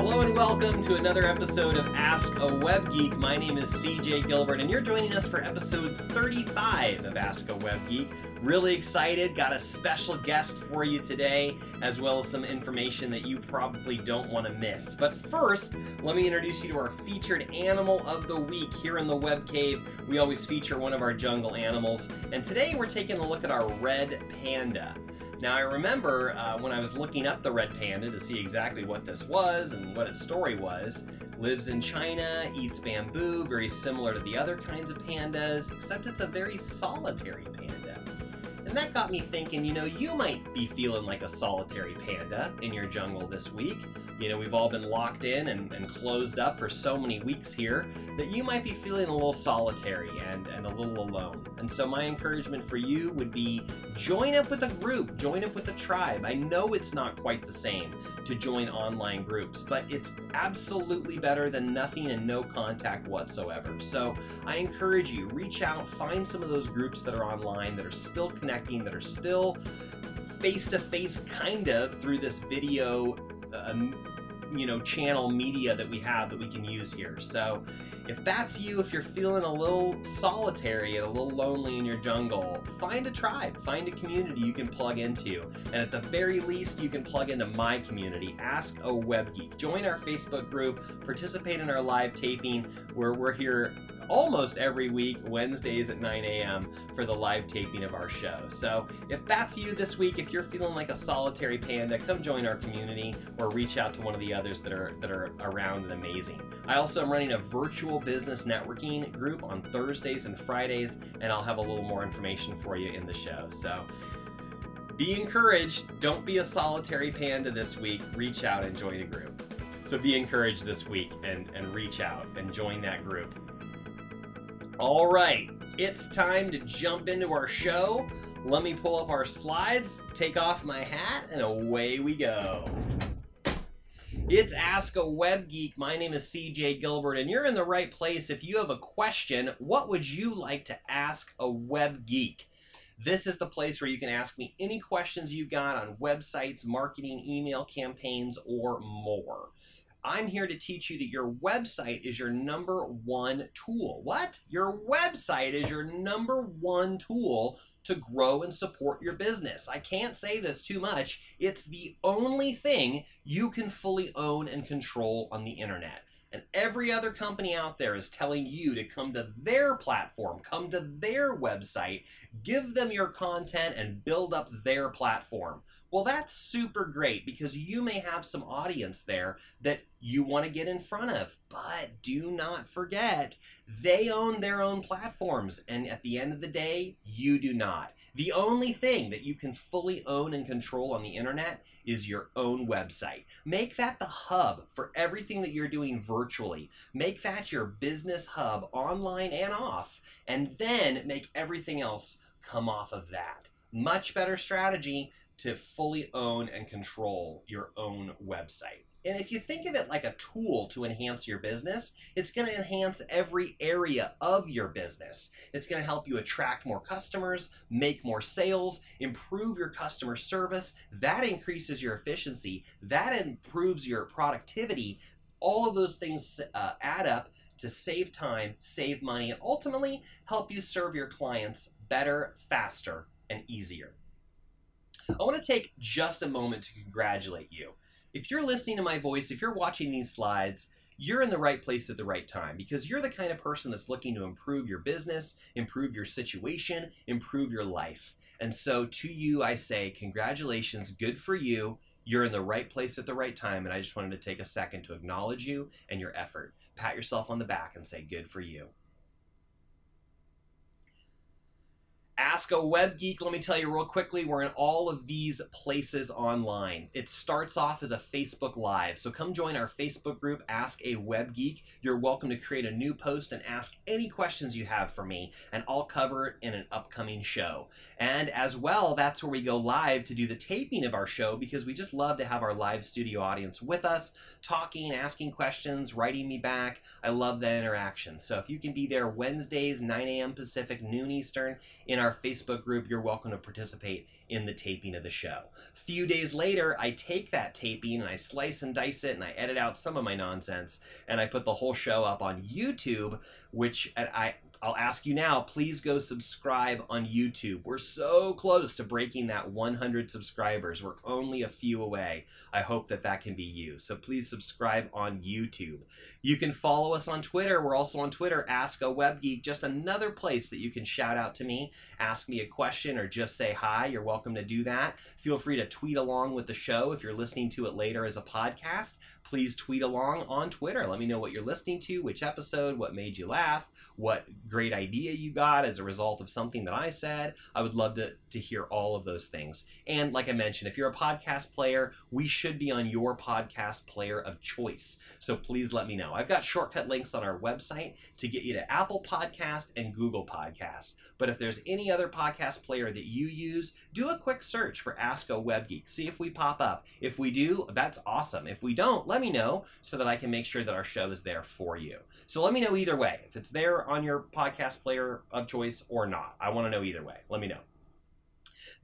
Hello and welcome to another episode of Ask a Web Geek. My name is CJ Gilbert, and you're joining us for episode 35 of Ask a Web Geek. Really excited, got a special guest for you today, as well as some information that you probably don't want to miss. But first, let me introduce you to our featured animal of the week here in the Web Cave. We always feature one of our jungle animals, and today we're taking a look at our red panda. Now, I remember uh, when I was looking up the red panda to see exactly what this was and what its story was. Lives in China, eats bamboo, very similar to the other kinds of pandas, except it's a very solitary panda. And that got me thinking, you know, you might be feeling like a solitary panda in your jungle this week. You know, we've all been locked in and, and closed up for so many weeks here that you might be feeling a little solitary and, and a little alone. And so, my encouragement for you would be join up with a group, join up with a tribe. I know it's not quite the same to join online groups, but it's absolutely better than nothing and no contact whatsoever. So, I encourage you, reach out, find some of those groups that are online that are still connecting, that are still face to face kind of through this video um, you know channel media that we have that we can use here. So if that's you if you're feeling a little solitary and a little lonely in your jungle find a tribe find a community you can plug into. And at the very least you can plug into my community ask a web geek. Join our facebook group participate in our live taping where we're here almost every week, Wednesdays at 9 a.m., for the live taping of our show. So if that's you this week, if you're feeling like a solitary panda, come join our community or reach out to one of the others that are that are around and amazing. I also am running a virtual business networking group on Thursdays and Fridays, and I'll have a little more information for you in the show. So be encouraged. Don't be a solitary panda this week. Reach out and join a group. So be encouraged this week and, and reach out and join that group. All right, it's time to jump into our show. Let me pull up our slides, take off my hat, and away we go. It's Ask a Web Geek. My name is CJ Gilbert, and you're in the right place. If you have a question, what would you like to ask a web geek? This is the place where you can ask me any questions you've got on websites, marketing, email campaigns, or more. I'm here to teach you that your website is your number one tool. What? Your website is your number one tool to grow and support your business. I can't say this too much. It's the only thing you can fully own and control on the internet. And every other company out there is telling you to come to their platform, come to their website, give them your content, and build up their platform. Well, that's super great because you may have some audience there that you want to get in front of. But do not forget, they own their own platforms. And at the end of the day, you do not. The only thing that you can fully own and control on the internet is your own website. Make that the hub for everything that you're doing virtually. Make that your business hub online and off. And then make everything else come off of that. Much better strategy to fully own and control your own website. And if you think of it like a tool to enhance your business, it's going to enhance every area of your business. It's going to help you attract more customers, make more sales, improve your customer service. That increases your efficiency, that improves your productivity. All of those things uh, add up to save time, save money, and ultimately help you serve your clients better, faster, and easier. I want to take just a moment to congratulate you. If you're listening to my voice, if you're watching these slides, you're in the right place at the right time because you're the kind of person that's looking to improve your business, improve your situation, improve your life. And so to you, I say, congratulations, good for you. You're in the right place at the right time. And I just wanted to take a second to acknowledge you and your effort. Pat yourself on the back and say, good for you. Ask a Web Geek, let me tell you real quickly, we're in all of these places online. It starts off as a Facebook Live, so come join our Facebook group, Ask a Web Geek. You're welcome to create a new post and ask any questions you have for me, and I'll cover it in an upcoming show. And as well, that's where we go live to do the taping of our show because we just love to have our live studio audience with us, talking, asking questions, writing me back. I love that interaction. So if you can be there Wednesdays, 9 a.m. Pacific, noon Eastern, in our our Facebook group, you're welcome to participate in the taping of the show. A few days later, I take that taping and I slice and dice it and I edit out some of my nonsense and I put the whole show up on YouTube, which I I'll ask you now, please go subscribe on YouTube. We're so close to breaking that 100 subscribers. We're only a few away. I hope that that can be you. So please subscribe on YouTube. You can follow us on Twitter. We're also on Twitter, Ask a Web Geek, just another place that you can shout out to me, ask me a question, or just say hi. You're welcome to do that. Feel free to tweet along with the show if you're listening to it later as a podcast. Please tweet along on Twitter. Let me know what you're listening to, which episode, what made you laugh, what great idea you got as a result of something that I said. I would love to, to hear all of those things. And like I mentioned, if you're a podcast player, we should be on your podcast player of choice. So please let me know. I've got shortcut links on our website to get you to Apple Podcast and Google Podcasts. But if there's any other podcast player that you use, do a quick search for Ask a Web Geek. See if we pop up. If we do, that's awesome. If we don't, let me know so that I can make sure that our show is there for you. So let me know either way. If it's there on your podcast player of choice or not, I want to know either way. Let me know.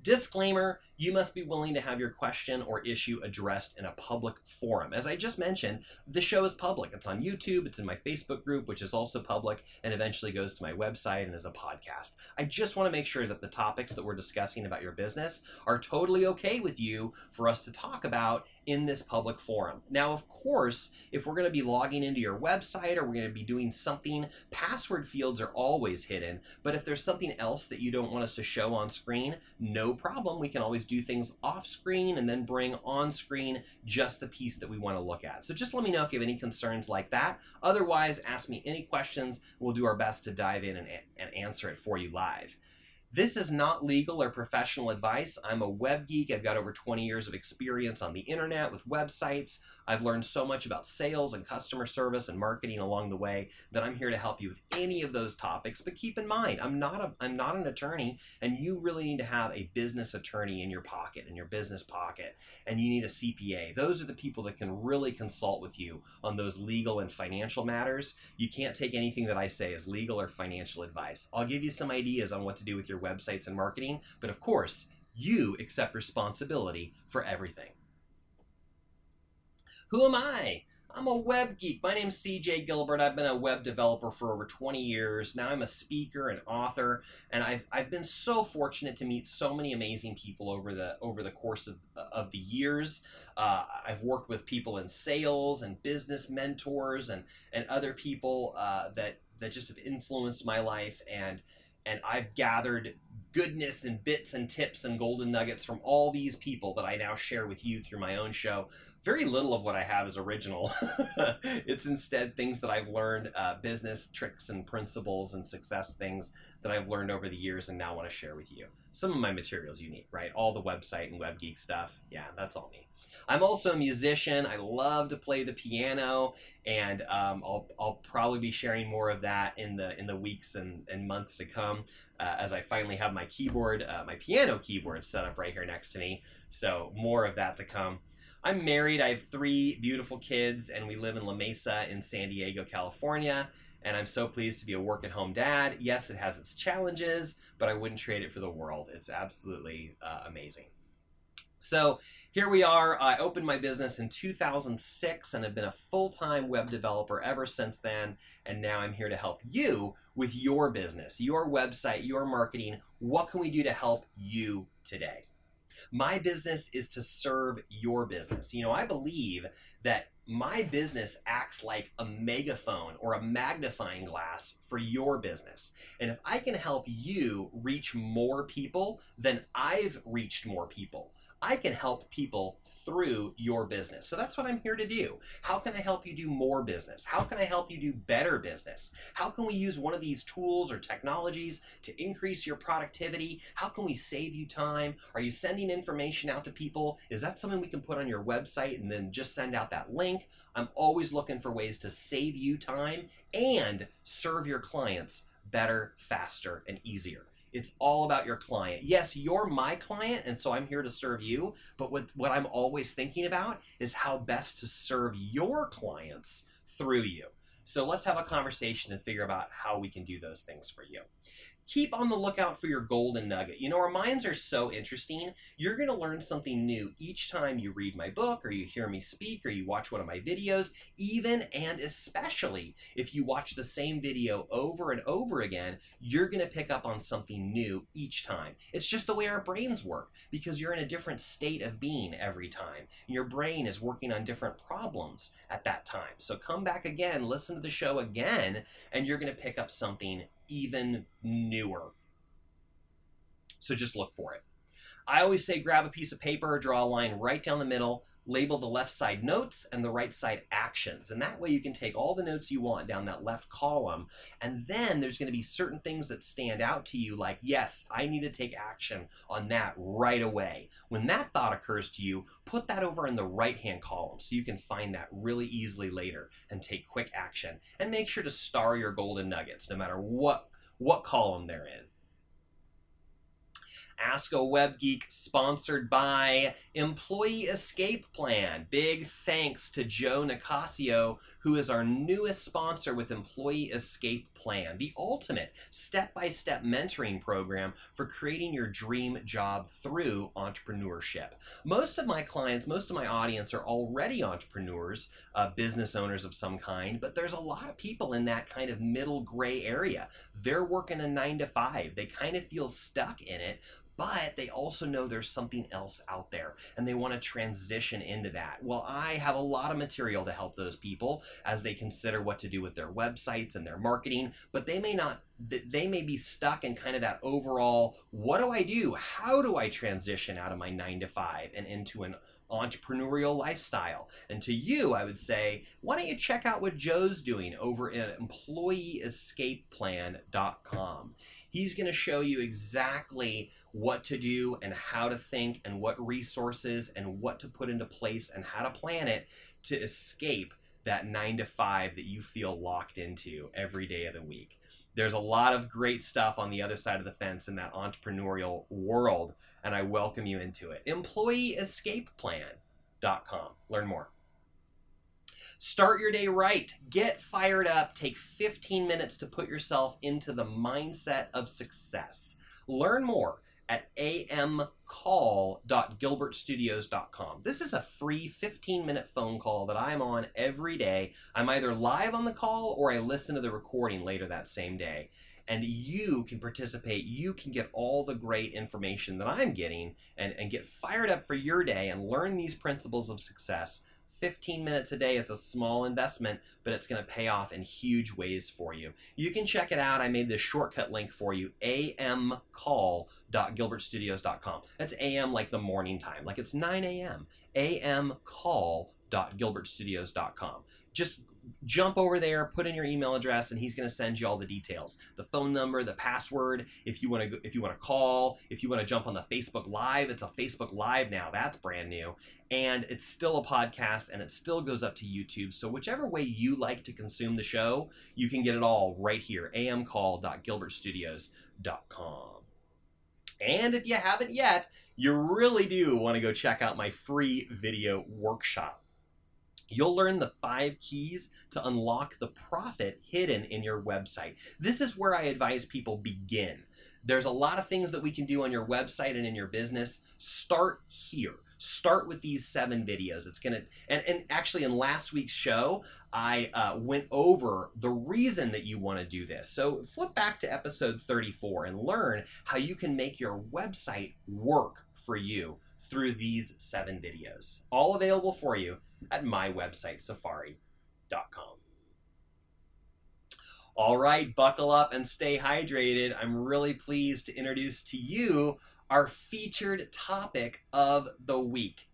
Disclaimer you must be willing to have your question or issue addressed in a public forum. As I just mentioned, the show is public. It's on YouTube, it's in my Facebook group, which is also public, and eventually goes to my website and is a podcast. I just want to make sure that the topics that we're discussing about your business are totally okay with you for us to talk about in this public forum. Now, of course, if we're going to be logging into your website or we're going to be doing something, password fields are always hidden. But if there's something else that you don't want us to show on screen, no problem. We can always do things off screen and then bring on screen just the piece that we want to look at. So just let me know if you have any concerns like that. Otherwise, ask me any questions. We'll do our best to dive in and, and answer it for you live. This is not legal or professional advice. I'm a web geek. I've got over 20 years of experience on the internet with websites. I've learned so much about sales and customer service and marketing along the way that I'm here to help you with any of those topics. But keep in mind, I'm not a I'm not an attorney and you really need to have a business attorney in your pocket, in your business pocket, and you need a CPA. Those are the people that can really consult with you on those legal and financial matters. You can't take anything that I say as legal or financial advice. I'll give you some ideas on what to do with your websites and marketing, but of course, you accept responsibility for everything. Who am I? I'm a web geek. My name's CJ Gilbert. I've been a web developer for over 20 years. Now I'm a speaker and author, and I've, I've been so fortunate to meet so many amazing people over the over the course of, of the years. Uh, I've worked with people in sales and business mentors and and other people uh, that that just have influenced my life and and I've gathered goodness and bits and tips and golden nuggets from all these people that I now share with you through my own show. Very little of what I have is original. it's instead things that I've learned, uh, business tricks and principles and success things that I've learned over the years and now want to share with you. Some of my materials unique, right? All the website and web geek stuff. Yeah, that's all me. I'm also a musician. I love to play the piano, and um, I'll, I'll probably be sharing more of that in the in the weeks and, and months to come uh, as I finally have my keyboard, uh, my piano keyboard set up right here next to me. So more of that to come. I'm married. I have three beautiful kids, and we live in La Mesa in San Diego, California. And I'm so pleased to be a work at home dad. Yes, it has its challenges, but I wouldn't trade it for the world. It's absolutely uh, amazing. So here we are. I opened my business in 2006 and have been a full time web developer ever since then. And now I'm here to help you with your business, your website, your marketing. What can we do to help you today? My business is to serve your business. You know, I believe that my business acts like a megaphone or a magnifying glass for your business. And if I can help you reach more people, then I've reached more people. I can help people through your business. So that's what I'm here to do. How can I help you do more business? How can I help you do better business? How can we use one of these tools or technologies to increase your productivity? How can we save you time? Are you sending information out to people? Is that something we can put on your website and then just send out that link? I'm always looking for ways to save you time and serve your clients better, faster, and easier. It's all about your client. Yes, you're my client, and so I'm here to serve you. But what, what I'm always thinking about is how best to serve your clients through you. So let's have a conversation and figure out how we can do those things for you. Keep on the lookout for your golden nugget. You know, our minds are so interesting. You're going to learn something new each time you read my book or you hear me speak or you watch one of my videos, even and especially if you watch the same video over and over again, you're going to pick up on something new each time. It's just the way our brains work because you're in a different state of being every time. Your brain is working on different problems at that time. So come back again, listen to the show again, and you're going to pick up something even newer. So just look for it. I always say grab a piece of paper, draw a line right down the middle, label the left side notes and the right side actions. And that way you can take all the notes you want down that left column. And then there's going to be certain things that stand out to you, like, yes, I need to take action on that right away. When that thought occurs to you, put that over in the right hand column so you can find that really easily later and take quick action. And make sure to star your golden nuggets no matter what, what column they're in. Ask a Web Geek sponsored by Employee Escape Plan. Big thanks to Joe Nicasio, who is our newest sponsor with Employee Escape Plan, the ultimate step by step mentoring program for creating your dream job through entrepreneurship. Most of my clients, most of my audience are already entrepreneurs, uh, business owners of some kind, but there's a lot of people in that kind of middle gray area. They're working a nine to five, they kind of feel stuck in it but they also know there's something else out there and they want to transition into that. Well, I have a lot of material to help those people as they consider what to do with their websites and their marketing, but they may not they may be stuck in kind of that overall what do I do? How do I transition out of my 9 to 5 and into an entrepreneurial lifestyle. And to you, I would say, why don't you check out what Joe's doing over at employeeescapeplan.com. He's going to show you exactly what to do and how to think and what resources and what to put into place and how to plan it to escape that nine to five that you feel locked into every day of the week. There's a lot of great stuff on the other side of the fence in that entrepreneurial world, and I welcome you into it. EmployeeEscapePlan.com. Learn more. Start your day right. Get fired up. Take 15 minutes to put yourself into the mindset of success. Learn more at amcall.gilbertstudios.com. This is a free 15 minute phone call that I'm on every day. I'm either live on the call or I listen to the recording later that same day. And you can participate. You can get all the great information that I'm getting and, and get fired up for your day and learn these principles of success 15 minutes a day. It's a small investment, but it's going to pay off in huge ways for you. You can check it out. I made this shortcut link for you amcall.gilbertstudios.com. That's AM like the morning time, like it's 9 a.m. amcall.gilbertstudios.com. Just jump over there, put in your email address, and he's going to send you all the details: the phone number, the password. If you want to, if you want to call, if you want to jump on the Facebook Live, it's a Facebook Live now. That's brand new, and it's still a podcast, and it still goes up to YouTube. So whichever way you like to consume the show, you can get it all right here: amcall.gilbertstudios.com. And if you haven't yet, you really do want to go check out my free video workshop. You'll learn the five keys to unlock the profit hidden in your website. This is where I advise people begin. There's a lot of things that we can do on your website and in your business. Start here. Start with these seven videos. It's gonna and, and actually in last week's show, I uh, went over the reason that you want to do this. So flip back to episode 34 and learn how you can make your website work for you through these seven videos. All available for you at my website, safari.com. All right, buckle up and stay hydrated. I'm really pleased to introduce to you our featured topic of the week.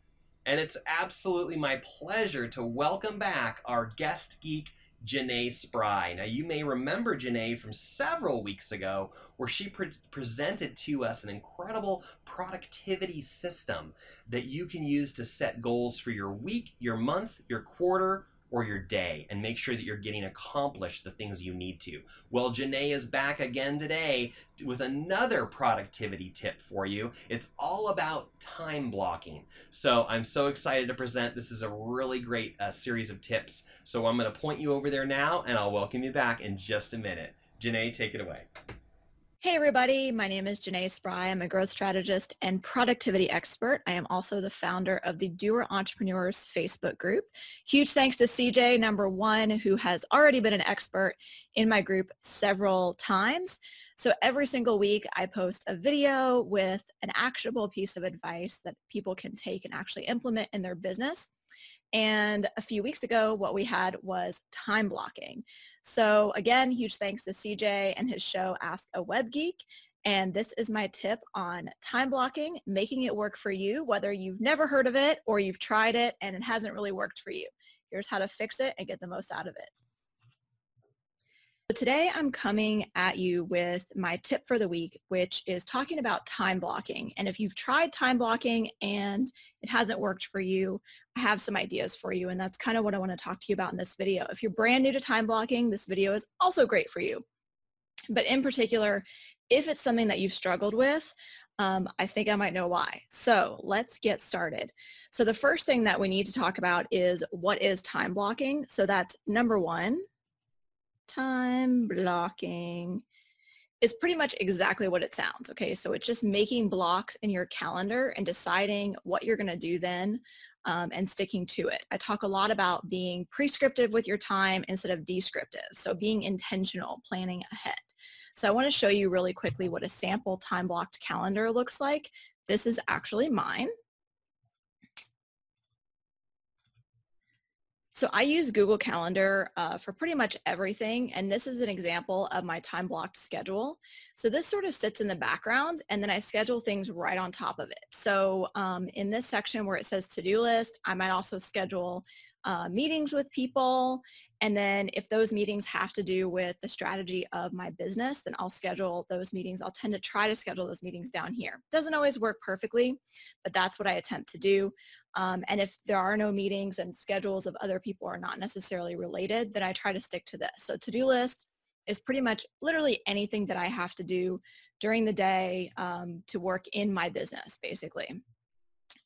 And it's absolutely my pleasure to welcome back our guest geek, Janae Spry. Now, you may remember Janae from several weeks ago, where she pre- presented to us an incredible productivity system that you can use to set goals for your week, your month, your quarter, or your day and make sure that you're getting accomplished the things you need to. Well, Janae is back again today with another productivity tip for you. It's all about time blocking. So I'm so excited to present. This is a really great uh, series of tips. So I'm going to point you over there now and I'll welcome you back in just a minute. Janae, take it away. Hey everybody, my name is Janae Spry. I'm a growth strategist and productivity expert. I am also the founder of the Doer Entrepreneurs Facebook group. Huge thanks to CJ, number one, who has already been an expert in my group several times. So every single week I post a video with an actionable piece of advice that people can take and actually implement in their business. And a few weeks ago, what we had was time blocking. So again, huge thanks to CJ and his show, Ask a Web Geek. And this is my tip on time blocking, making it work for you, whether you've never heard of it or you've tried it and it hasn't really worked for you. Here's how to fix it and get the most out of it. Today I'm coming at you with my tip for the week, which is talking about time blocking. And if you've tried time blocking and it hasn't worked for you, I have some ideas for you. And that's kind of what I want to talk to you about in this video. If you're brand new to time blocking, this video is also great for you. But in particular, if it's something that you've struggled with, um, I think I might know why. So let's get started. So the first thing that we need to talk about is what is time blocking. So that's number one, time blocking is pretty much exactly what it sounds. Okay, so it's just making blocks in your calendar and deciding what you're going to do then um, and sticking to it. I talk a lot about being prescriptive with your time instead of descriptive. So being intentional, planning ahead. So I want to show you really quickly what a sample time blocked calendar looks like. This is actually mine. So I use Google Calendar uh, for pretty much everything, and this is an example of my time blocked schedule. So this sort of sits in the background, and then I schedule things right on top of it. So um, in this section where it says to-do list, I might also schedule uh, meetings with people. And then if those meetings have to do with the strategy of my business, then I'll schedule those meetings. I'll tend to try to schedule those meetings down here. Doesn't always work perfectly, but that's what I attempt to do. Um, and if there are no meetings and schedules of other people are not necessarily related, then I try to stick to this. So to-do list is pretty much literally anything that I have to do during the day um, to work in my business, basically.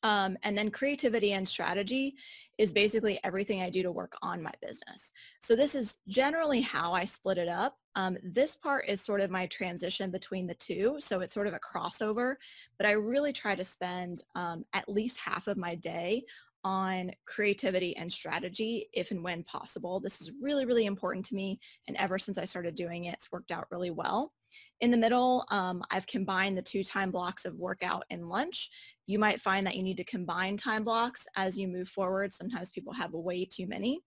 Um, and then creativity and strategy is basically everything I do to work on my business. So this is generally how I split it up. Um, this part is sort of my transition between the two. So it's sort of a crossover, but I really try to spend um, at least half of my day on creativity and strategy if and when possible. This is really, really important to me. And ever since I started doing it, it's worked out really well. In the middle, um, I've combined the two time blocks of workout and lunch. You might find that you need to combine time blocks as you move forward. Sometimes people have way too many.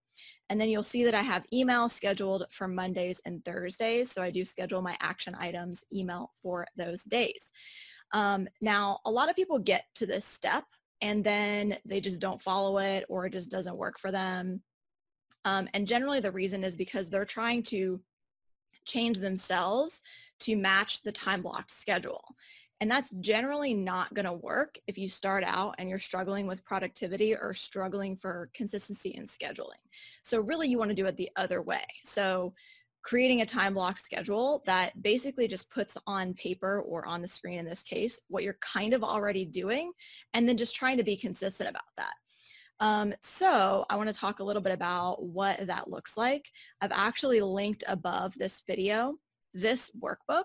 And then you'll see that I have email scheduled for Mondays and Thursdays. So I do schedule my action items email for those days. Um, now, a lot of people get to this step and then they just don't follow it or it just doesn't work for them. Um, and generally the reason is because they're trying to change themselves to match the time blocked schedule. And that's generally not going to work if you start out and you're struggling with productivity or struggling for consistency in scheduling. So really you want to do it the other way. So creating a time block schedule that basically just puts on paper or on the screen in this case what you're kind of already doing and then just trying to be consistent about that. Um, so I want to talk a little bit about what that looks like. I've actually linked above this video this workbook.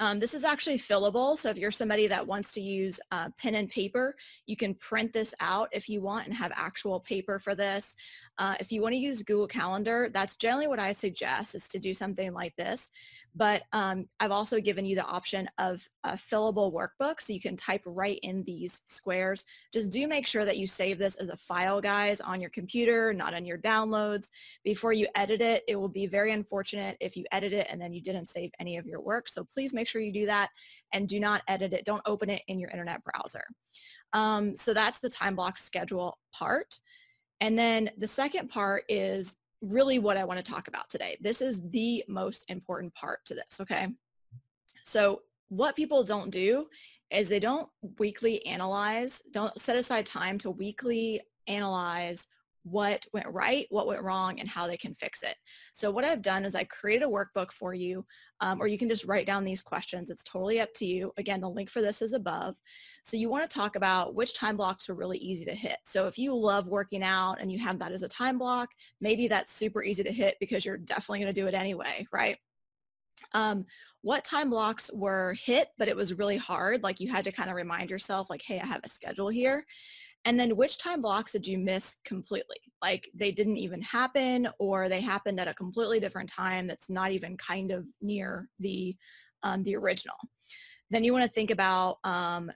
Um, this is actually fillable, so if you're somebody that wants to use uh, pen and paper, you can print this out if you want and have actual paper for this. Uh, if you want to use Google Calendar, that's generally what I suggest is to do something like this. But um, I've also given you the option of a fillable workbook so you can type right in these squares. Just do make sure that you save this as a file, guys, on your computer, not on your downloads. Before you edit it, it will be very unfortunate if you edit it and then you didn't save any of your work. So please make sure you do that and do not edit it. Don't open it in your internet browser. Um, so that's the time block schedule part. And then the second part is really what I want to talk about today. This is the most important part to this, okay? So what people don't do is they don't weekly analyze, don't set aside time to weekly analyze what went right, what went wrong, and how they can fix it. So what I've done is I created a workbook for you, um, or you can just write down these questions. It's totally up to you. Again, the link for this is above. So you want to talk about which time blocks are really easy to hit. So if you love working out and you have that as a time block, maybe that's super easy to hit because you're definitely going to do it anyway, right? Um, what time blocks were hit, but it was really hard? Like you had to kind of remind yourself like, hey, I have a schedule here. And then which time blocks did you miss completely? Like they didn't even happen or they happened at a completely different time that's not even kind of near the, um, the original. Then you want to think about um,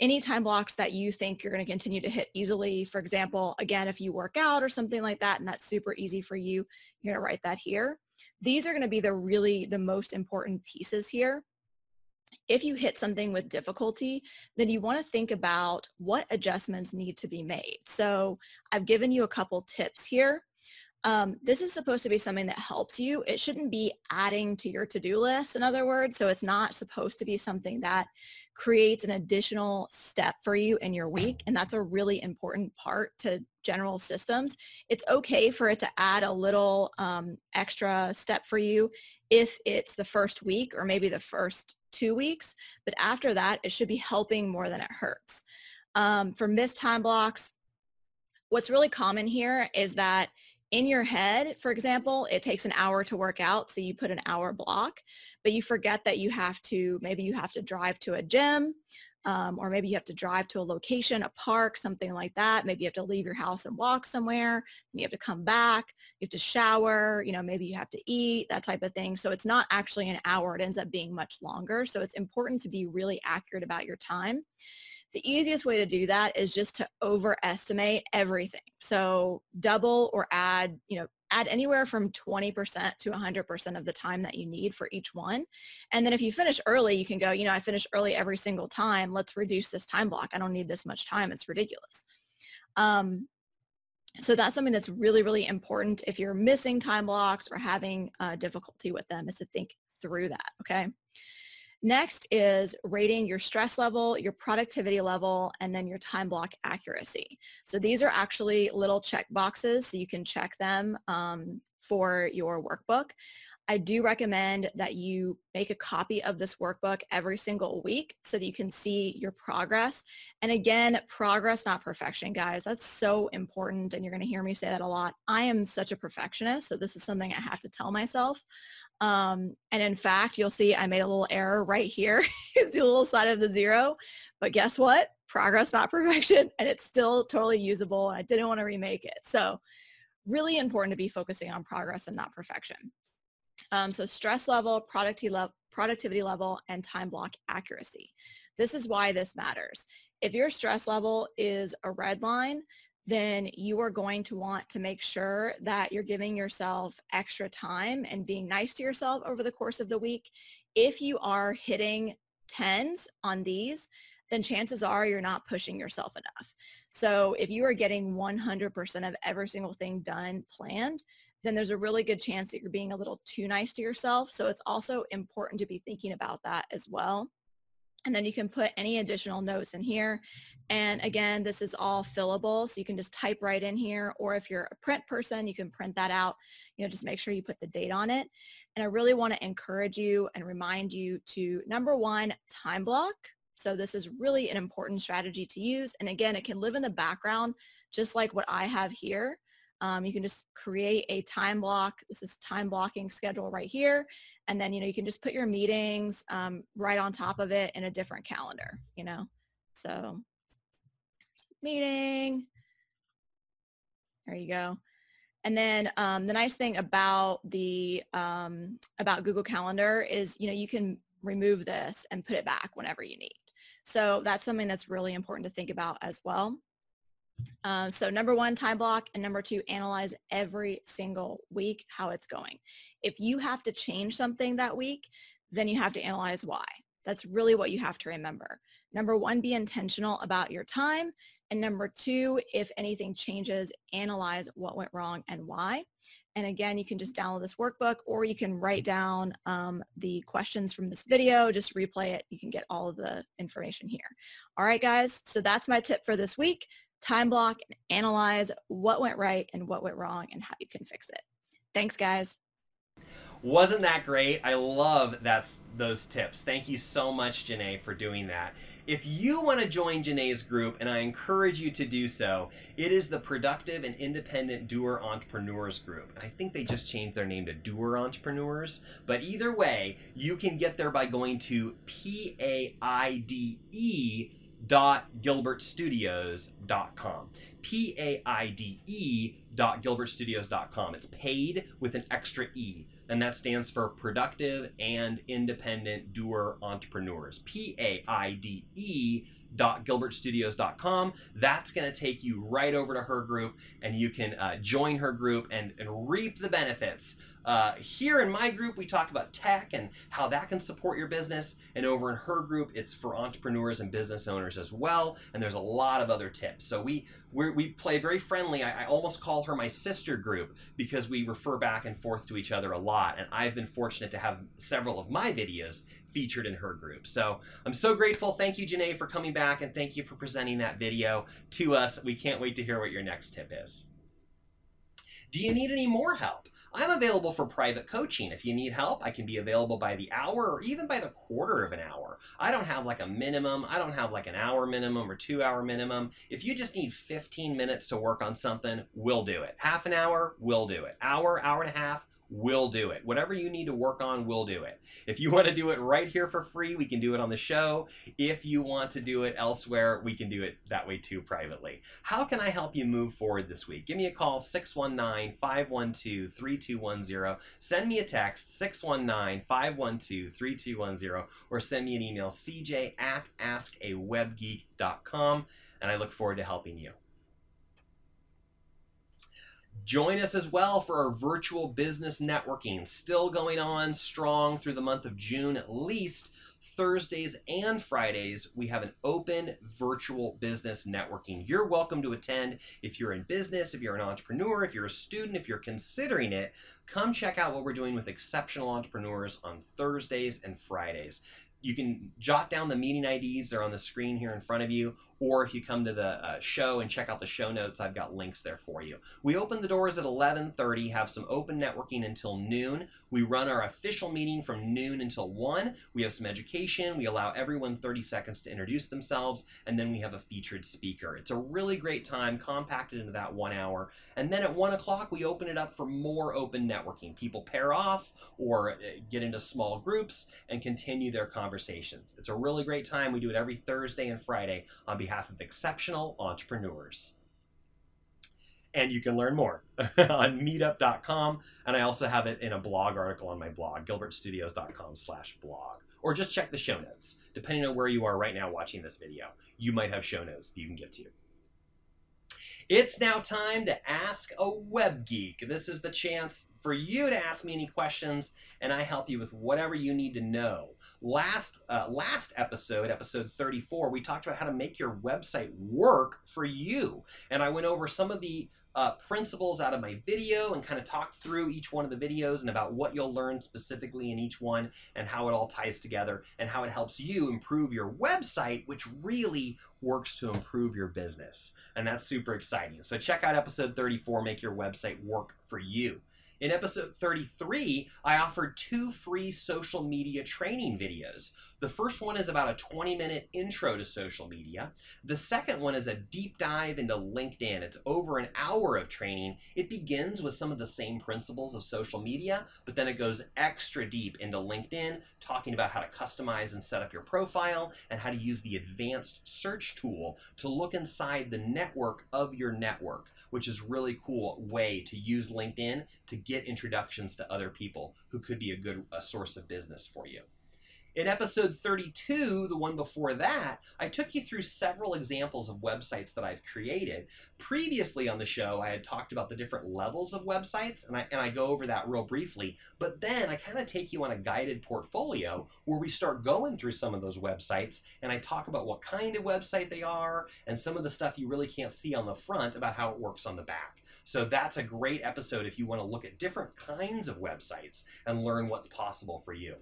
any time blocks that you think you're going to continue to hit easily. For example, again, if you work out or something like that and that's super easy for you, you're going to write that here. These are going to be the really the most important pieces here. If you hit something with difficulty, then you want to think about what adjustments need to be made. So I've given you a couple tips here. Um, this is supposed to be something that helps you. It shouldn't be adding to your to-do list, in other words. So it's not supposed to be something that creates an additional step for you in your week. And that's a really important part to general systems. It's okay for it to add a little um, extra step for you if it's the first week or maybe the first two weeks. But after that, it should be helping more than it hurts. Um, for missed time blocks, what's really common here is that in your head, for example, it takes an hour to work out, so you put an hour block, but you forget that you have to, maybe you have to drive to a gym, um, or maybe you have to drive to a location, a park, something like that. Maybe you have to leave your house and walk somewhere, and you have to come back, you have to shower, you know, maybe you have to eat, that type of thing. So it's not actually an hour. It ends up being much longer. So it's important to be really accurate about your time. The easiest way to do that is just to overestimate everything. So double or add, you know, add anywhere from 20% to 100% of the time that you need for each one. And then if you finish early, you can go, you know, I finish early every single time. Let's reduce this time block. I don't need this much time. It's ridiculous. Um, so that's something that's really, really important if you're missing time blocks or having uh, difficulty with them is to think through that, okay? Next is rating your stress level, your productivity level, and then your time block accuracy. So these are actually little check boxes, so you can check them um, for your workbook. I do recommend that you make a copy of this workbook every single week so that you can see your progress. And again, progress, not perfection, guys. That's so important. And you're going to hear me say that a lot. I am such a perfectionist. So this is something I have to tell myself. Um, and in fact, you'll see I made a little error right here. it's the little side of the zero. But guess what? Progress, not perfection. And it's still totally usable. I didn't want to remake it. So really important to be focusing on progress and not perfection. Um, so stress level, productivity, le- productivity level, and time block accuracy. This is why this matters. If your stress level is a red line, then you are going to want to make sure that you're giving yourself extra time and being nice to yourself over the course of the week. If you are hitting tens on these, then chances are you're not pushing yourself enough. So if you are getting 100% of every single thing done planned, then there's a really good chance that you're being a little too nice to yourself. So it's also important to be thinking about that as well. And then you can put any additional notes in here. And again, this is all fillable, so you can just type right in here. Or if you're a print person, you can print that out. You know, just make sure you put the date on it. And I really want to encourage you and remind you to, number one, time block. So this is really an important strategy to use. And again, it can live in the background, just like what I have here. Um, you can just create a time block. This is time blocking schedule right here. And then, you know, you can just put your meetings um, right on top of it in a different calendar, you know. So meeting, there you go. And then um, the nice thing about the um, about Google Calendar is, you know, you can remove this and put it back whenever you need. So that's something that's really important to think about as well. Uh, so number one, time block, and number two, analyze every single week how it's going. If you have to change something that week, then you have to analyze why. That's really what you have to remember. Number one, be intentional about your time. And number two, if anything changes, analyze what went wrong and why. And again, you can just download this workbook or you can write down um, the questions from this video, just replay it. You can get all of the information here. All right, guys. So that's my tip for this week time block and analyze what went right and what went wrong and how you can fix it. Thanks, guys. Wasn't that great? I love that's those tips. Thank you so much, Janae, for doing that. If you want to join Janae's group, and I encourage you to do so, it is the Productive and Independent Doer Entrepreneurs Group. I think they just changed their name to Doer Entrepreneurs. But either way, you can get there by going to P A I D E gilbertstudios.com p-a-i-d-e dot gilbertstudios.com it's paid with an extra e and that stands for productive and independent doer entrepreneurs. P-a-i-d-e dot gilbertstudios.com that's going to take you right over to her group and you can uh, join her group and, and reap the benefits uh, here in my group, we talk about tech and how that can support your business. And over in her group, it's for entrepreneurs and business owners as well. And there's a lot of other tips. So we we play very friendly. I, I almost call her my sister group because we refer back and forth to each other a lot. And I've been fortunate to have several of my videos featured in her group. So I'm so grateful. Thank you, Janae, for coming back and thank you for presenting that video to us. We can't wait to hear what your next tip is. Do you need any more help? I'm available for private coaching. If you need help, I can be available by the hour or even by the quarter of an hour. I don't have like a minimum. I don't have like an hour minimum or two hour minimum. If you just need 15 minutes to work on something, we'll do it. Half an hour, we'll do it. Hour, hour and a half, we'll do it. Whatever you need to work on, we'll do it. If you want to do it right here for free, we can do it on the show. If you want to do it elsewhere, we can do it that way too privately. How can I help you move forward this week? Give me a call 619 512 3210. Send me a text 619 512 3210 or send me an email cj at askawebgeek.com and I look forward to helping you. Join us as well for our virtual business networking, still going on strong through the month of June at least. Thursdays and Fridays, we have an open virtual business networking. You're welcome to attend if you're in business, if you're an entrepreneur, if you're a student, if you're considering it. Come check out what we're doing with exceptional entrepreneurs on Thursdays and Fridays. You can jot down the meeting IDs, they're on the screen here in front of you, or if you come to the uh, show and check out the show notes, I've got links there for you. We open the doors at 11:30, have some open networking until noon. We run our official meeting from noon until 1. We have some education, we allow everyone 30 seconds to introduce themselves, and then we have a featured speaker. It's a really great time, compacted into that 1 hour. And then at 1 o'clock, we open it up for more open networking. People pair off or uh, get into small groups and continue their conversations. It's a really great time. We do it every Thursday and Friday on behalf of exceptional entrepreneurs. And you can learn more on meetup.com. And I also have it in a blog article on my blog, gilbertstudios.com slash blog. Or just check the show notes. Depending on where you are right now watching this video, you might have show notes that you can get to. It's now time to ask a web geek. This is the chance for you to ask me any questions, and I help you with whatever you need to know. Last uh, last episode, episode 34, we talked about how to make your website work for you, and I went over some of the uh, principles out of my video and kind of talked through each one of the videos and about what you'll learn specifically in each one and how it all ties together and how it helps you improve your website, which really works to improve your business. And that's super exciting. So check out episode 34, Make Your Website Work for You. In episode 33, I offered two free social media training videos. The first one is about a 20 minute intro to social media. The second one is a deep dive into LinkedIn. It's over an hour of training. It begins with some of the same principles of social media, but then it goes extra deep into LinkedIn, talking about how to customize and set up your profile and how to use the advanced search tool to look inside the network of your network which is really cool way to use LinkedIn to get introductions to other people who could be a good a source of business for you. In episode 32, the one before that, I took you through several examples of websites that I've created. Previously on the show, I had talked about the different levels of websites, and I, and I go over that real briefly. But then I kind of take you on a guided portfolio where we start going through some of those websites, and I talk about what kind of website they are and some of the stuff you really can't see on the front about how it works on the back. So that's a great episode if you want to look at different kinds of websites and learn what's possible for you.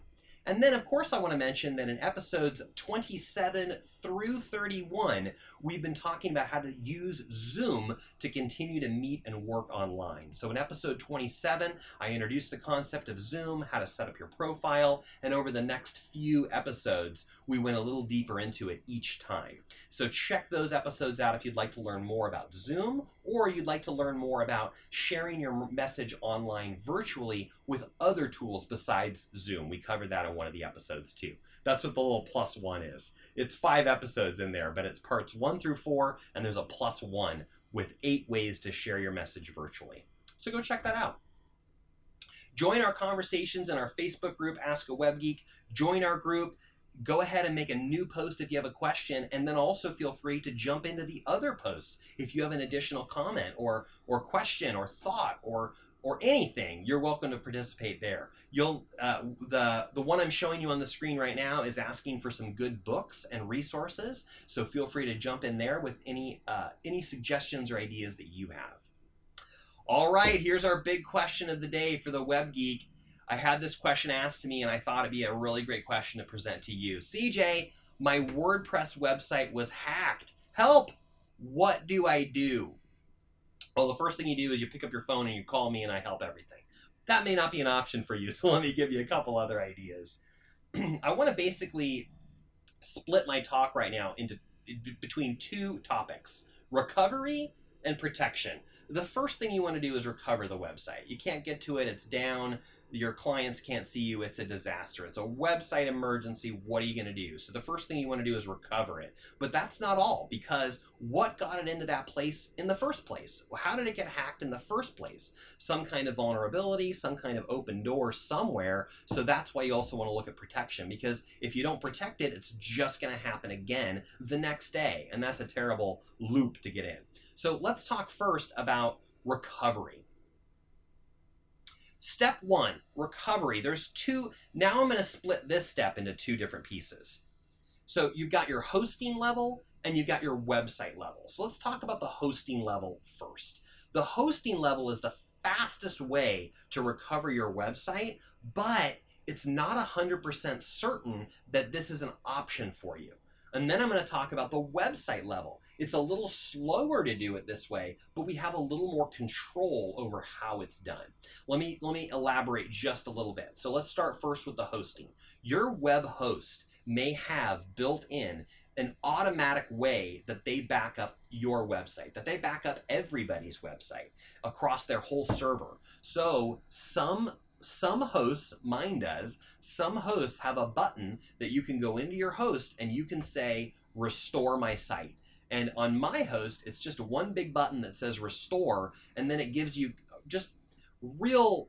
And then, of course, I want to mention that in episodes 27 through 31, we've been talking about how to use Zoom to continue to meet and work online. So, in episode 27, I introduced the concept of Zoom, how to set up your profile, and over the next few episodes, we went a little deeper into it each time. So, check those episodes out if you'd like to learn more about Zoom or you'd like to learn more about sharing your message online virtually with other tools besides Zoom. We covered that in one of the episodes too. That's what the little plus one is. It's five episodes in there, but it's parts one through four, and there's a plus one with eight ways to share your message virtually. So go check that out. Join our conversations in our Facebook group, Ask a Web Geek. Join our group go ahead and make a new post if you have a question and then also feel free to jump into the other posts if you have an additional comment or or question or thought or or anything. You're welcome to participate there. You'll uh, the the one i'm showing you on the screen right now is asking for some good books and resources so feel free to jump in there with any uh, any suggestions or ideas that you have. All right here's our big question of the day for the web geek I had this question asked to me, and I thought it'd be a really great question to present to you. CJ, my WordPress website was hacked. Help! What do I do? Well, the first thing you do is you pick up your phone and you call me, and I help everything. That may not be an option for you, so let me give you a couple other ideas. I want to basically split my talk right now into between two topics recovery and protection. The first thing you want to do is recover the website. You can't get to it, it's down, your clients can't see you, it's a disaster. It's a website emergency. What are you going to do? So the first thing you want to do is recover it. But that's not all because what got it into that place in the first place? How did it get hacked in the first place? Some kind of vulnerability, some kind of open door somewhere. So that's why you also want to look at protection because if you don't protect it, it's just going to happen again the next day. And that's a terrible loop to get in. So let's talk first about recovery. Step one, recovery. There's two, now I'm going to split this step into two different pieces. So you've got your hosting level and you've got your website level. So let's talk about the hosting level first. The hosting level is the fastest way to recover your website, but it's not 100% certain that this is an option for you. And then I'm going to talk about the website level. It's a little slower to do it this way, but we have a little more control over how it's done. Let me let me elaborate just a little bit. So let's start first with the hosting. Your web host may have built in an automatic way that they back up your website, that they back up everybody's website across their whole server. So some some hosts, mine does, some hosts have a button that you can go into your host and you can say, restore my site. And on my host, it's just one big button that says restore, and then it gives you just real,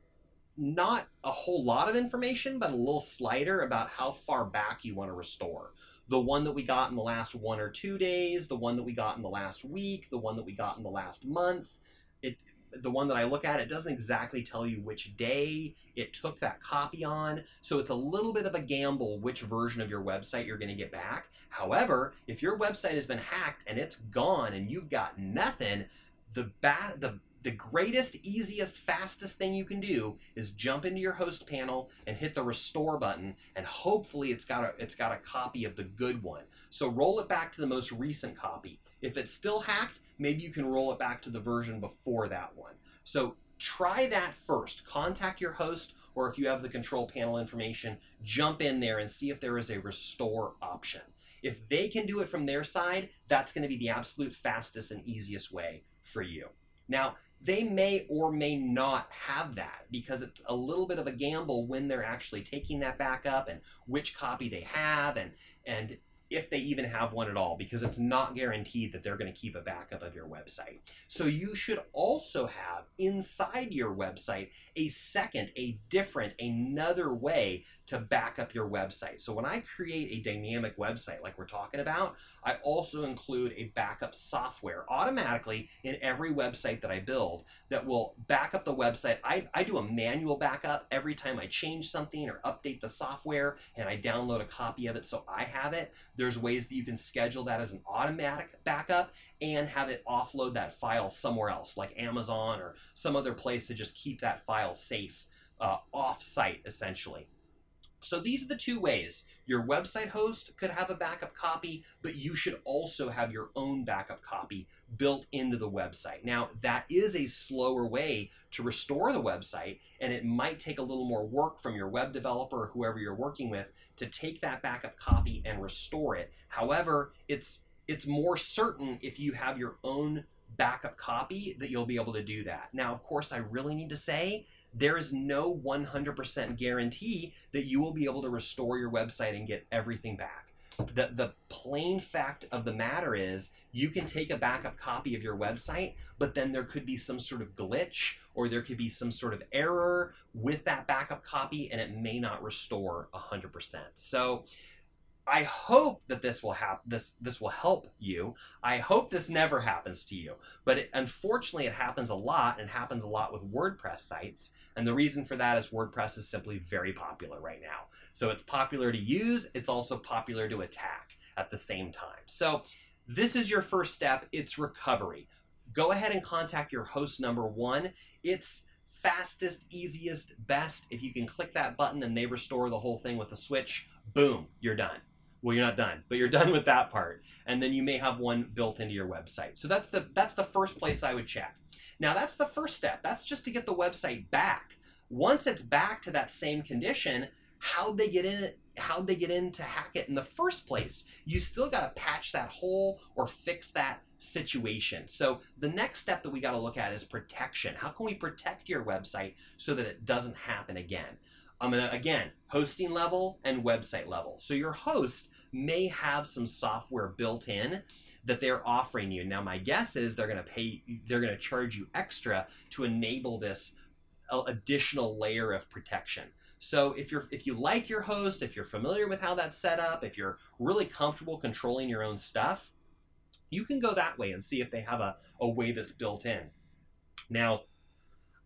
not a whole lot of information, but a little slider about how far back you want to restore. The one that we got in the last one or two days, the one that we got in the last week, the one that we got in the last month. It, the one that I look at, it doesn't exactly tell you which day it took that copy on. So it's a little bit of a gamble which version of your website you're going to get back. However, if your website has been hacked and it's gone and you've got nothing, the ba- the the greatest, easiest, fastest thing you can do is jump into your host panel and hit the restore button, and hopefully it's got a it's got a copy of the good one. So roll it back to the most recent copy. If it's still hacked, maybe you can roll it back to the version before that one. So try that first. Contact your host, or if you have the control panel information, jump in there and see if there is a restore option. If they can do it from their side, that's going to be the absolute fastest and easiest way for you. Now, they may or may not have that because it's a little bit of a gamble when they're actually taking that backup and which copy they have and and if they even have one at all, because it's not guaranteed that they're going to keep a backup of your website. So you should also have inside your website a second, a different, another way to back up your website. So when I create a dynamic website like we're talking about, I also include a backup software automatically in every website that I build that will back up the website. I, I do a manual backup every time I change something or update the software and I download a copy of it so I have it. There's ways that you can schedule that as an automatic backup and have it offload that file somewhere else, like Amazon or some other place to just keep that file safe uh, off site essentially. So these are the two ways. Your website host could have a backup copy, but you should also have your own backup copy built into the website. Now, that is a slower way to restore the website, and it might take a little more work from your web developer or whoever you're working with to take that backup copy and restore it. However, it's it's more certain if you have your own backup copy that you'll be able to do that. Now, of course, I really need to say there is no 100% guarantee that you will be able to restore your website and get everything back. The, the plain fact of the matter is you can take a backup copy of your website, but then there could be some sort of glitch or there could be some sort of error with that backup copy and it may not restore 100%. So I hope that this will happen. This this will help you. I hope this never happens to you. But it, unfortunately, it happens a lot, and happens a lot with WordPress sites. And the reason for that is WordPress is simply very popular right now. So it's popular to use. It's also popular to attack at the same time. So this is your first step. It's recovery. Go ahead and contact your host number one. It's fastest, easiest, best. If you can click that button and they restore the whole thing with a switch, boom, you're done well you're not done but you're done with that part. And then you may have one built into your website. So that's the that's the first place i would check now that's the first step. That's just to get the website back. Once it's back to that same condition how'd they get in it how'd they get in to hack it in the first place you still got to patch that hole or fix that situation. So the next step that we got to look at is protection. How can we protect your website so that it doesn't happen again Again hosting level and website level. So your host may have some software built in that they're offering you. Now my guess is they're gonna pay they're gonna charge you extra to enable this uh, additional layer of protection. So if you're if you like your host, if you're familiar with how that's set up, if you're really comfortable controlling your own stuff, you can go that way and see if they have a, a way that's built in. Now,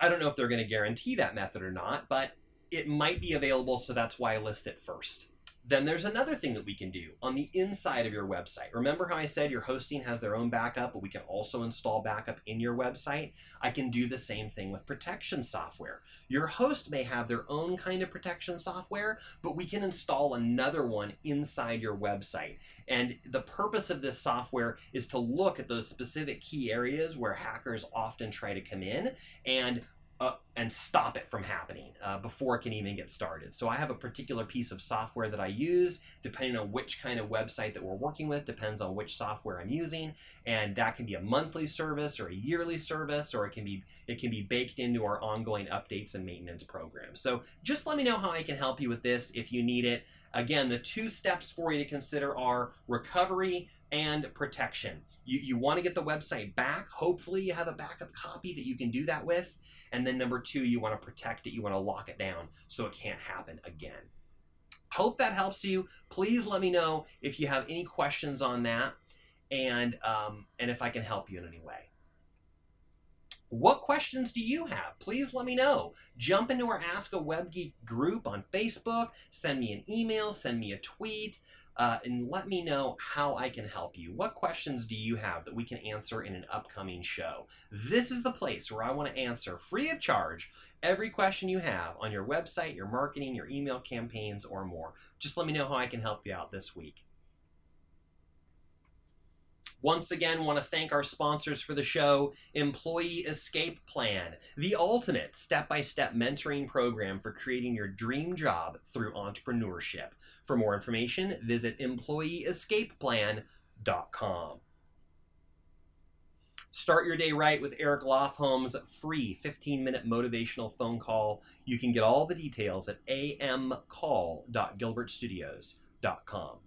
I don't know if they're going to guarantee that method or not, but it might be available, so that's why I list it first. Then there's another thing that we can do on the inside of your website. Remember how I said your hosting has their own backup, but we can also install backup in your website? I can do the same thing with protection software. Your host may have their own kind of protection software, but we can install another one inside your website. And the purpose of this software is to look at those specific key areas where hackers often try to come in and uh, and stop it from happening uh, before it can even get started. So I have a particular piece of software that I use, depending on which kind of website that we're working with, depends on which software I'm using, and that can be a monthly service or a yearly service, or it can be it can be baked into our ongoing updates and maintenance program. So just let me know how I can help you with this if you need it. Again, the two steps for you to consider are recovery and protection. You, you want to get the website back. Hopefully, you have a backup copy that you can do that with. And then number two, you want to protect it, you want to lock it down so it can't happen again. Hope that helps you. Please let me know if you have any questions on that and, um, and if I can help you in any way. What questions do you have? Please let me know. Jump into our Ask a Web Geek group on Facebook, send me an email, send me a tweet uh, and let me know how I can help you. What questions do you have that we can answer in an upcoming show? This is the place where I want to answer free of charge every question you have on your website, your marketing, your email campaigns, or more. Just let me know how I can help you out this week. Once again, want to thank our sponsors for the show Employee Escape Plan, the ultimate step by step mentoring program for creating your dream job through entrepreneurship. For more information, visit employeeescapeplan.com. Start your day right with Eric Lofholm's free 15 minute motivational phone call. You can get all the details at amcall.gilbertstudios.com.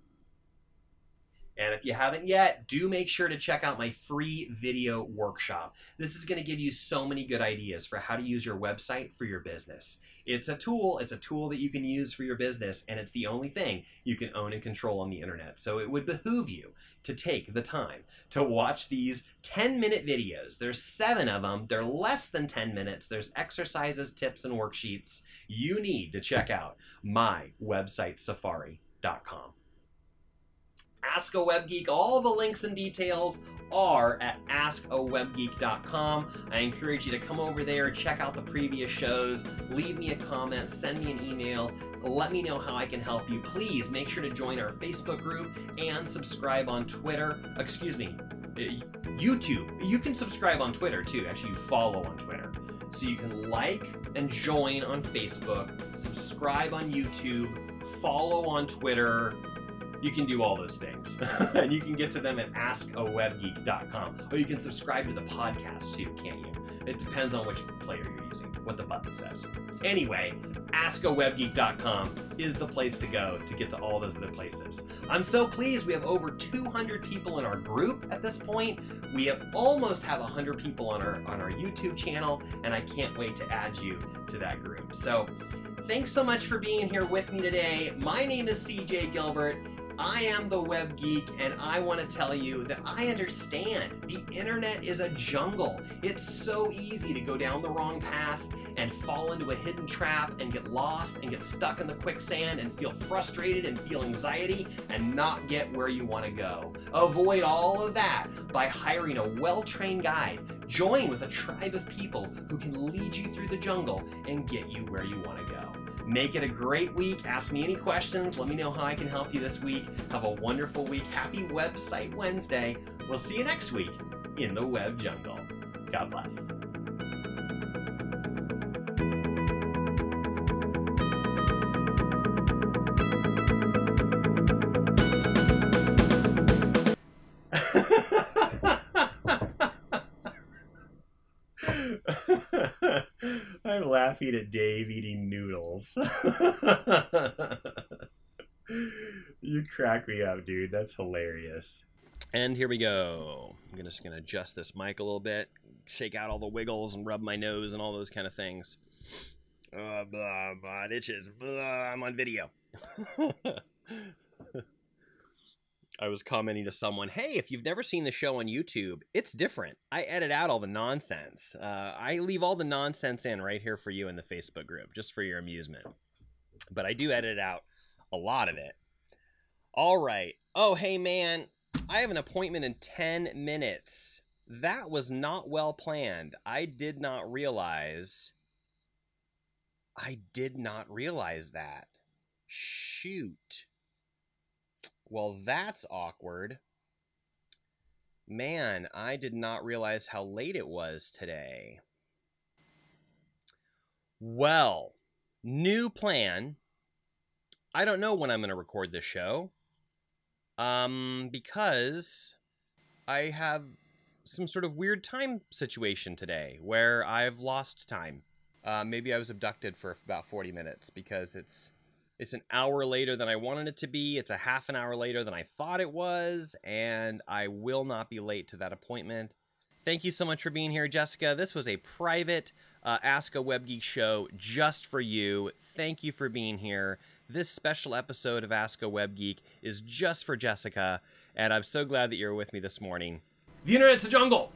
And if you haven't yet, do make sure to check out my free video workshop. This is going to give you so many good ideas for how to use your website for your business. It's a tool, it's a tool that you can use for your business, and it's the only thing you can own and control on the internet. So it would behoove you to take the time to watch these 10 minute videos. There's seven of them, they're less than 10 minutes. There's exercises, tips, and worksheets you need to check out my website, safari.com. Ask a Web Geek. All the links and details are at askawebgeek.com. I encourage you to come over there, check out the previous shows, leave me a comment, send me an email, let me know how I can help you. Please make sure to join our Facebook group and subscribe on Twitter. Excuse me, uh, YouTube. You can subscribe on Twitter too. Actually, you follow on Twitter. So you can like and join on Facebook, subscribe on YouTube, follow on Twitter. You can do all those things. and you can get to them at askawebgeek.com. Or you can subscribe to the podcast too, can't you? It depends on which player you're using, what the button says. Anyway, askawebgeek.com is the place to go to get to all those other places. I'm so pleased we have over 200 people in our group at this point. We have almost have 100 people on our on our YouTube channel and I can't wait to add you to that group. So, thanks so much for being here with me today. My name is CJ Gilbert. I am the web geek, and I want to tell you that I understand the internet is a jungle. It's so easy to go down the wrong path and fall into a hidden trap and get lost and get stuck in the quicksand and feel frustrated and feel anxiety and not get where you want to go. Avoid all of that by hiring a well trained guide. Join with a tribe of people who can lead you through the jungle and get you where you want to go. Make it a great week. Ask me any questions. Let me know how I can help you this week. Have a wonderful week. Happy Website Wednesday. We'll see you next week in the web jungle. God bless. Laughing at Dave eating noodles. you crack me up, dude. That's hilarious. And here we go. I'm just going to adjust this mic a little bit, shake out all the wiggles, and rub my nose and all those kind of things. Uh, blah, blah, it itches. Blah, I'm on video. I was commenting to someone, hey, if you've never seen the show on YouTube, it's different. I edit out all the nonsense. Uh, I leave all the nonsense in right here for you in the Facebook group, just for your amusement. But I do edit out a lot of it. All right. Oh, hey, man, I have an appointment in 10 minutes. That was not well planned. I did not realize. I did not realize that. Shoot. Well, that's awkward. Man, I did not realize how late it was today. Well, new plan. I don't know when I'm going to record this show. Um, because I have some sort of weird time situation today where I've lost time. Uh, maybe I was abducted for about 40 minutes because it's it's an hour later than I wanted it to be. It's a half an hour later than I thought it was, and I will not be late to that appointment. Thank you so much for being here, Jessica. This was a private uh, Ask a Web Geek show just for you. Thank you for being here. This special episode of Ask a Web Geek is just for Jessica, and I'm so glad that you're with me this morning. The internet's a jungle.